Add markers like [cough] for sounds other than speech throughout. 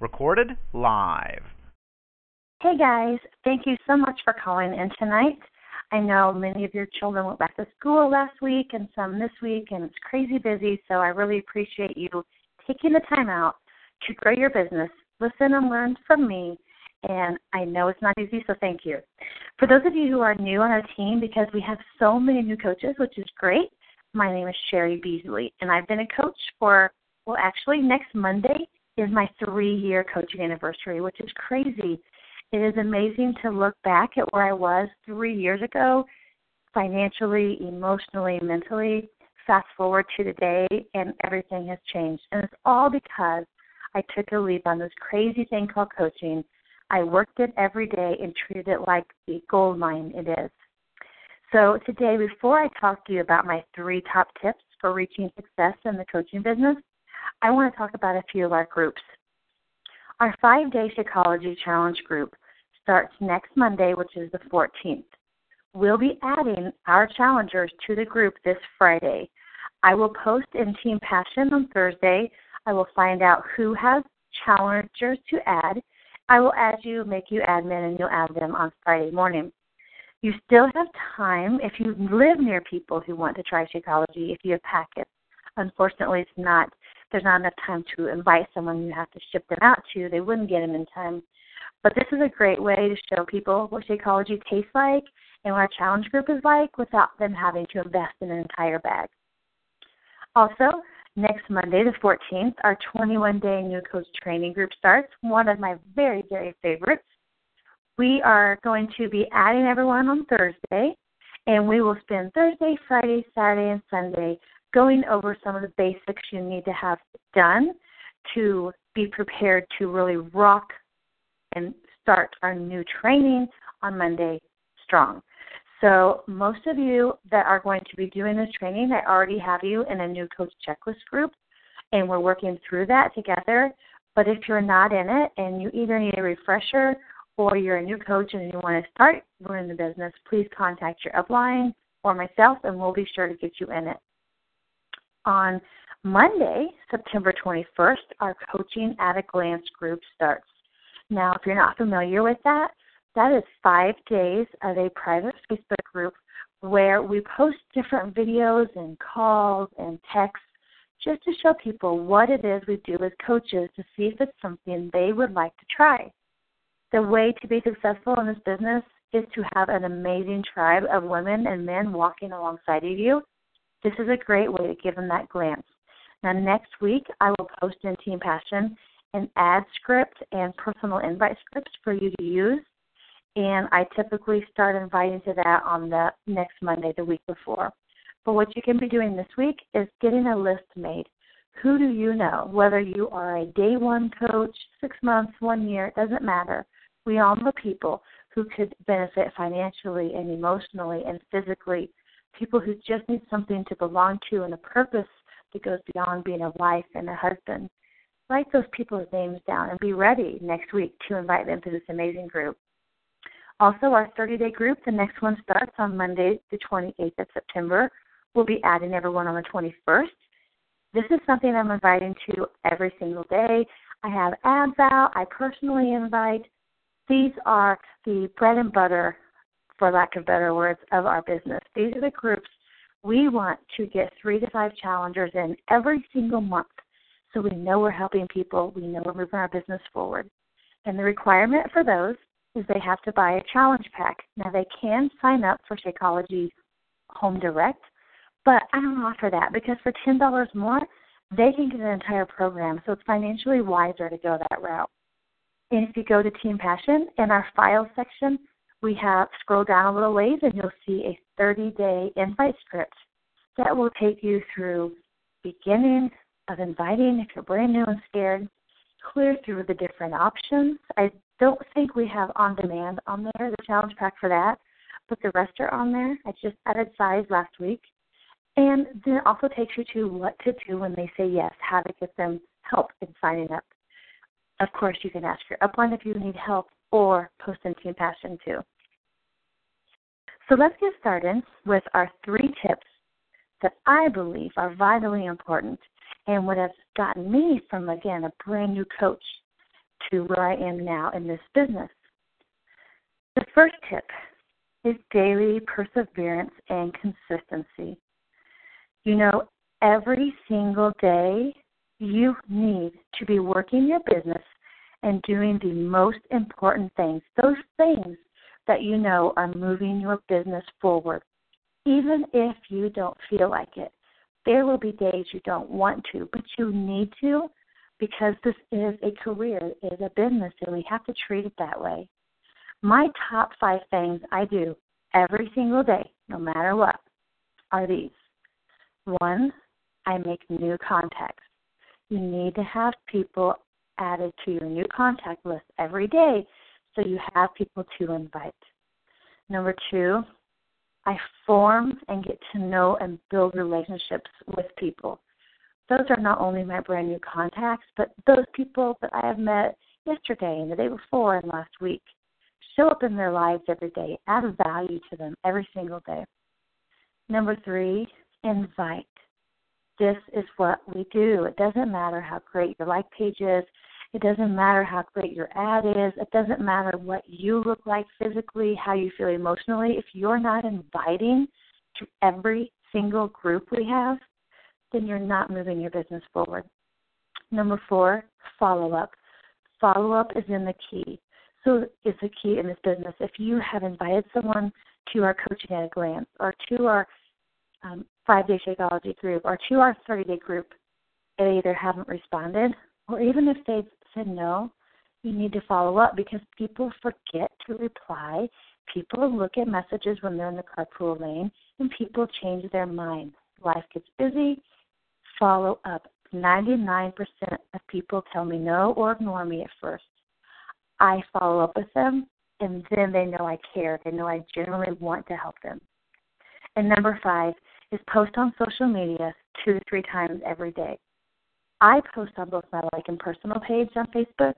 Recorded live. Hey guys, thank you so much for calling in tonight. I know many of your children went back to school last week and some this week, and it's crazy busy, so I really appreciate you taking the time out to grow your business, listen and learn from me, and I know it's not easy, so thank you. For those of you who are new on our team, because we have so many new coaches, which is great, my name is Sherry Beasley, and I've been a coach for, well, actually, next Monday is my three year coaching anniversary, which is crazy. It is amazing to look back at where I was three years ago, financially, emotionally, mentally. Fast forward to today, and everything has changed. And it's all because I took a leap on this crazy thing called coaching. I worked it every day and treated it like the gold mine it is. So, today, before I talk to you about my three top tips for reaching success in the coaching business, I want to talk about a few of our groups. Our five day Shakeology Challenge group starts next Monday, which is the 14th. We'll be adding our challengers to the group this Friday. I will post in Team Passion on Thursday. I will find out who has challengers to add. I will add you, make you admin, and you'll add them on Friday morning. You still have time if you live near people who want to try Shakeology, if you have packets. Unfortunately, it's not there's not enough time to invite someone you have to ship them out to. They wouldn't get them in time. But this is a great way to show people what Shakeology tastes like and what our challenge group is like without them having to invest in an entire bag. Also, next Monday, the 14th, our 21 day new coach training group starts, one of my very, very favorites. We are going to be adding everyone on Thursday, and we will spend Thursday, Friday, Saturday, and Sunday going over some of the basics you need to have done to be prepared to really rock and start our new training on Monday strong. So, most of you that are going to be doing this training, I already have you in a new coach checklist group, and we're working through that together. But if you're not in it and you either need a refresher or you're a new coach and you want to start learning the business, please contact your upline or myself, and we'll be sure to get you in it on Monday, September 21st, our Coaching at a Glance group starts. Now, if you're not familiar with that, that is five days of a private Facebook group where we post different videos and calls and texts just to show people what it is we do as coaches to see if it's something they would like to try. The way to be successful in this business is to have an amazing tribe of women and men walking alongside of you this is a great way to give them that glance. Now, next week, I will post in Team Passion an ad script and personal invite scripts for you to use. And I typically start inviting to that on the next Monday, the week before. But what you can be doing this week is getting a list made. Who do you know? Whether you are a day one coach, six months, one year, it doesn't matter. We all know people who could benefit financially and emotionally and physically people who just need something to belong to and a purpose that goes beyond being a wife and a husband. Write those people's names down and be ready next week to invite them to this amazing group. Also, our 30 day group, the next one starts on Monday, the 28th of September. We'll be adding everyone on the 21st. This is something I'm inviting to every single day. I have ads out. I personally invite. These are the bread and butter for lack of better words, of our business. These are the groups we want to get three to five challengers in every single month so we know we're helping people, we know we're moving our business forward. And the requirement for those is they have to buy a challenge pack. Now they can sign up for Shakeology Home Direct, but I don't offer that because for ten dollars more, they can get an entire program. So it's financially wiser to go that route. And if you go to Team Passion in our file section, we have scroll down a little ways and you'll see a 30 day invite script that will take you through beginning of inviting if you're brand new and scared, clear through the different options. I don't think we have on demand on there, the challenge pack for that, but the rest are on there. I just added CIZE last week. And then it also takes you to what to do when they say yes, how to get them help in signing up. Of course, you can ask your upline if you need help or post Team Passion too. So let's get started with our three tips that I believe are vitally important and what has gotten me from, again, a brand new coach to where I am now in this business. The first tip is daily perseverance and consistency. You know, every single day you need to be working your business and doing the most important things, those things that you know are moving your business forward, even if you don't feel like it. There will be days you don't want to, but you need to because this is a career, it is a business, and we have to treat it that way. My top five things I do every single day, no matter what, are these. One, I make new contacts. You need to have people added to your new contact list every day so you have people to invite. Number two, I form and get to know and build relationships with people. Those are not only my brand new contacts, but those people that I have met yesterday and the day before and last week. Show up in their lives every day, add value to them every single day. Number three, invite. This is what we do. It doesn't matter how great your like page is. It doesn't matter how great your ad is. It doesn't matter what you look like physically, how you feel emotionally. If you're not inviting to every single group we have, then you're not moving your business forward. Number four, follow up. Follow up is in the key. So it's a key in this business. If you have invited someone to our coaching at a glance or to our um, five day Shakeology group or to our 30 day group, they either haven't responded or even if they've said no, you need to follow up because people forget to reply. People look at messages when they're in the carpool lane and people change their mind. Life gets busy. Follow up. 99% of people tell me no or ignore me at first. I follow up with them and then they know I care. They know I genuinely want to help them. And number five is post on social media two to three times every day. I post on both my like and personal page on Facebook,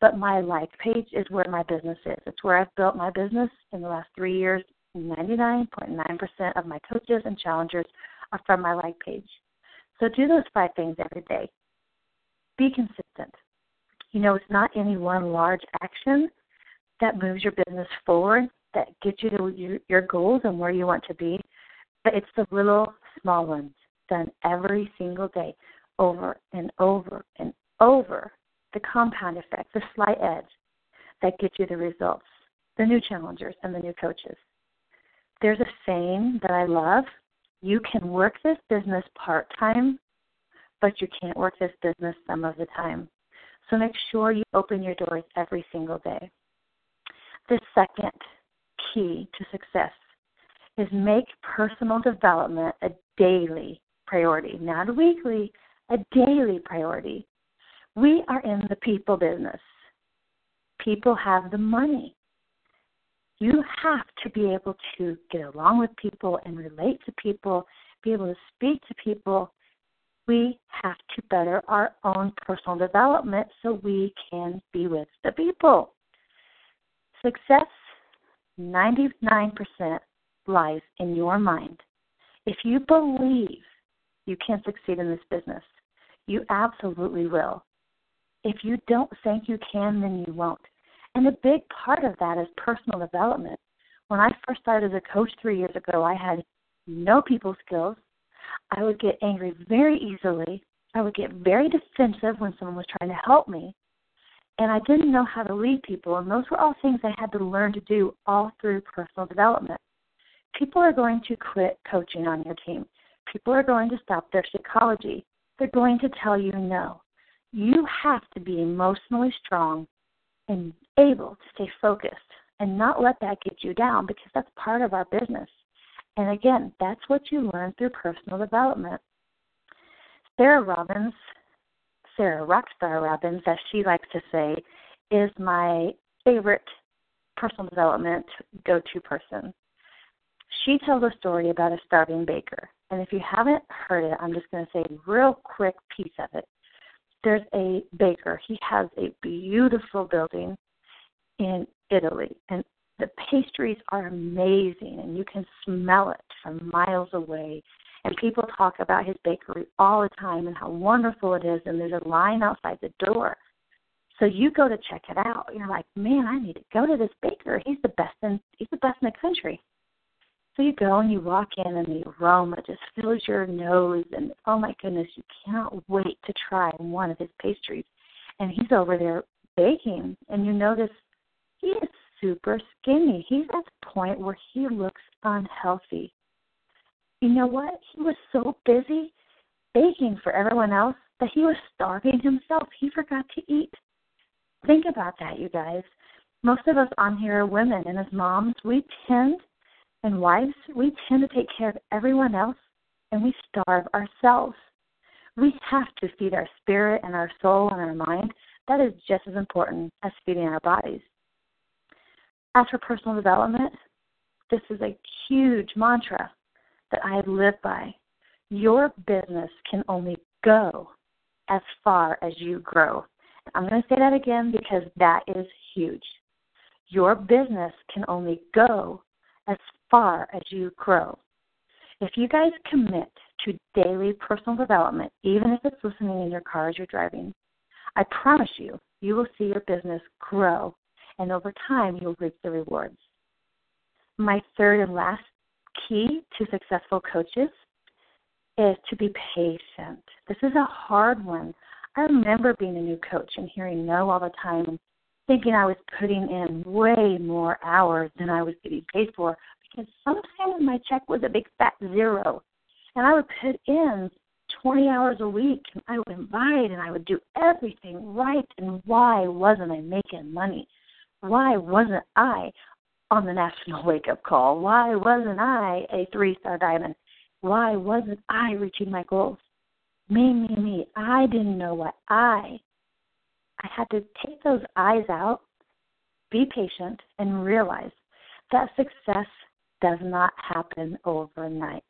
but my like page is where my business is. It's where I've built my business in the last three years. 99.9% of my coaches and challengers are from my like page. So do those five things every day. Be consistent. You know, it's not any one large action that moves your business forward, that gets you to your goals and where you want to be, but it's the little small ones done every single day over and over and over the compound effect, the slight edge that gets you the results, the new challengers and the new coaches. There's a saying that I love you can work this business part time, but you can't work this business some of the time. So make sure you open your doors every single day. The second key to success is make personal development a daily priority, not a weekly, a daily priority. We are in the people business. People have the money. You have to be able to get along with people and relate to people, be able to speak to people. We have to better our own personal development so we can be with the people. Success 99% lies in your mind. If you believe you can succeed in this business, you absolutely will. If you don't think you can, then you won't. And a big part of that is personal development. When I first started as a coach three years ago, I had no people skills. I would get angry very easily. I would get very defensive when someone was trying to help me. And I didn't know how to lead people. And those were all things I had to learn to do all through personal development. People are going to quit coaching on your team. People are going to stop their Shakeology they're going to tell you no. You have to be emotionally strong and able to stay focused and not let that get you down because that's part of our business. And again, that's what you learn through personal development. Sarah Robbins, Sarah Rockstar Robbins, as she likes to say, is my favorite personal development go to person. She tells a story about a starving baker. And if you haven't heard it, I'm just going to say a real quick piece of it. There's a baker. He has a beautiful building in Italy, and the pastries are amazing, and you can smell it from miles away. And people talk about his bakery all the time and how wonderful it is, and there's a line outside the door. So you go to check it out. You're like, man, I need to go to this baker. He's the best in he's the best in the country. So you go and you walk in, and the aroma just fills your nose, and oh my goodness, you cannot wait to try one of his pastries. And he's over there baking, and you notice he is super skinny. He's at the point where he looks unhealthy. You know what? He was so busy baking for everyone else that he was starving himself. He forgot to eat. Think about that, you guys. Most of us on here are women, and as moms, we tend, and wives, we tend to take care of everyone else, and we starve ourselves. We have to feed our spirit and our soul and our mind. That is just as important as feeding our bodies. As for personal development, this is a huge mantra that I lived by. Your business can only go as far as you grow. I'm going to say that again because that is huge. Your business can only go as far as you grow. If you guys commit to daily personal development, even if it's listening in your car as you're driving, I promise you, you will see your business grow, and over time, you'll reap the rewards. My third and last key to successful coaches is to be patient. This is a hard one. I remember being a new coach and hearing no all the time and thinking I was putting in way more hours than I was getting paid for because sometimes my check was a big fat zero. And I would put in 20 hours a week and I would invite and I would do everything right. And why wasn't I making money? Why wasn't I on the national [laughs] wake up call? Why wasn't I a three star diamond? Why wasn't I reaching my goals? Me, me, me. I didn't know what I. I had to take those eyes out, be patient, and realize that success does not happen overnight.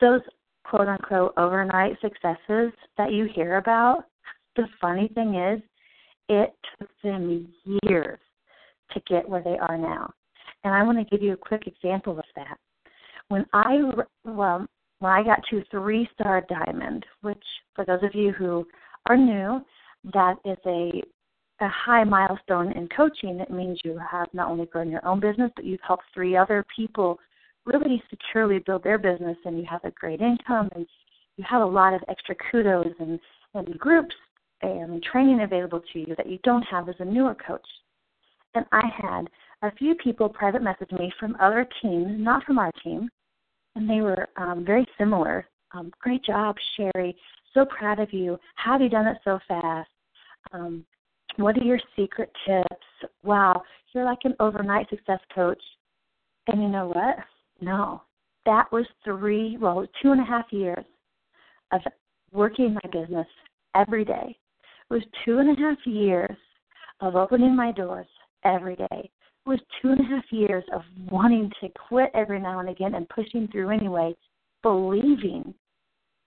Those quote unquote overnight successes that you hear about, the funny thing is, it took them years to get where they are now. And I want to give you a quick example of that. When I well, when I got to three star diamond, which for those of you who are new, that is a a high milestone in coaching. It means you have not only grown your own business, but you've helped three other people really securely build their business, and you have a great income, and you have a lot of extra kudos and, and groups and training available to you that you don't have as a newer coach. And I had a few people private message me from other teams, not from our team, and they were um, very similar. Um, great job, Sherry. So proud of you. How have you done it so fast? Um, what are your secret tips? Wow, you're like an overnight success coach. And you know what? No, that was three, well, two and a half years of working my business every day. It was two and a half years of opening my doors every day It was two and a half years of wanting to quit every now and again and pushing through anyway, believing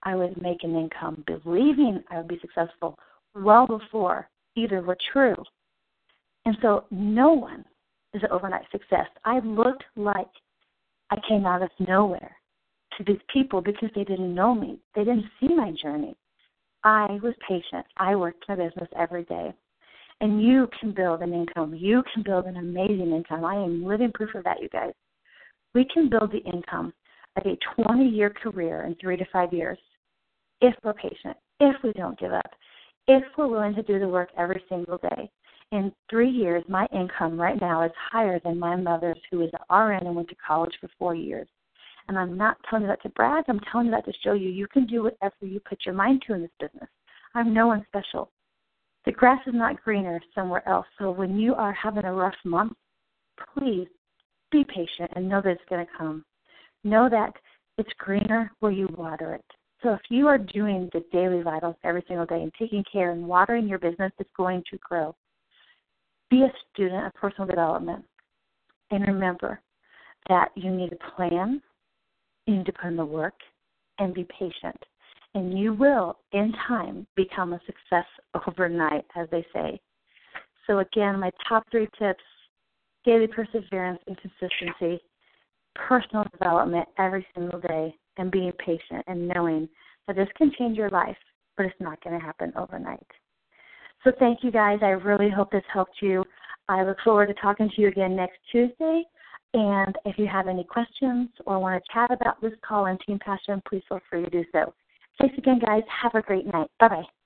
I would make an income, believing I would be successful well before either were true. And so no one is an overnight success. I looked like I came out of nowhere to these people because they didn't know me. They didn't see my journey. I was patient. I worked my business every day. And you can build an income. You can build an amazing income. I am living proof of that, you guys. We can build the income of a 20 year career in three to five years if we're patient, if we don't give up, if we're willing to do the work every single day. In three years, my income right now is higher than my mother's, who is an RN and went to college for four years. And I'm not telling you that to brag. I'm telling you that to show you you can do whatever you put your mind to in this business. I'm no one special. The grass is not greener somewhere else. So when you are having a rough month, please be patient and know that it's going to come. Know that it's greener where you water it. So if you are doing the daily vitals every single day and taking care and watering your business, it's going to grow. Be a student of personal development. And remember that you need a plan, you need to put in the work, and be patient and you will, in time, become a success overnight, as they say. So, again, my top three tips daily perseverance and consistency, personal development every single day, and being patient and knowing that this can change your life, but it's not going to happen overnight. So thank you guys. I really hope this helped you. I look forward to talking to you again next Tuesday. And if you have any questions or want to chat about this call and Team Passion, please feel free to do so. Thanks again, guys. Have a great night. Bye bye.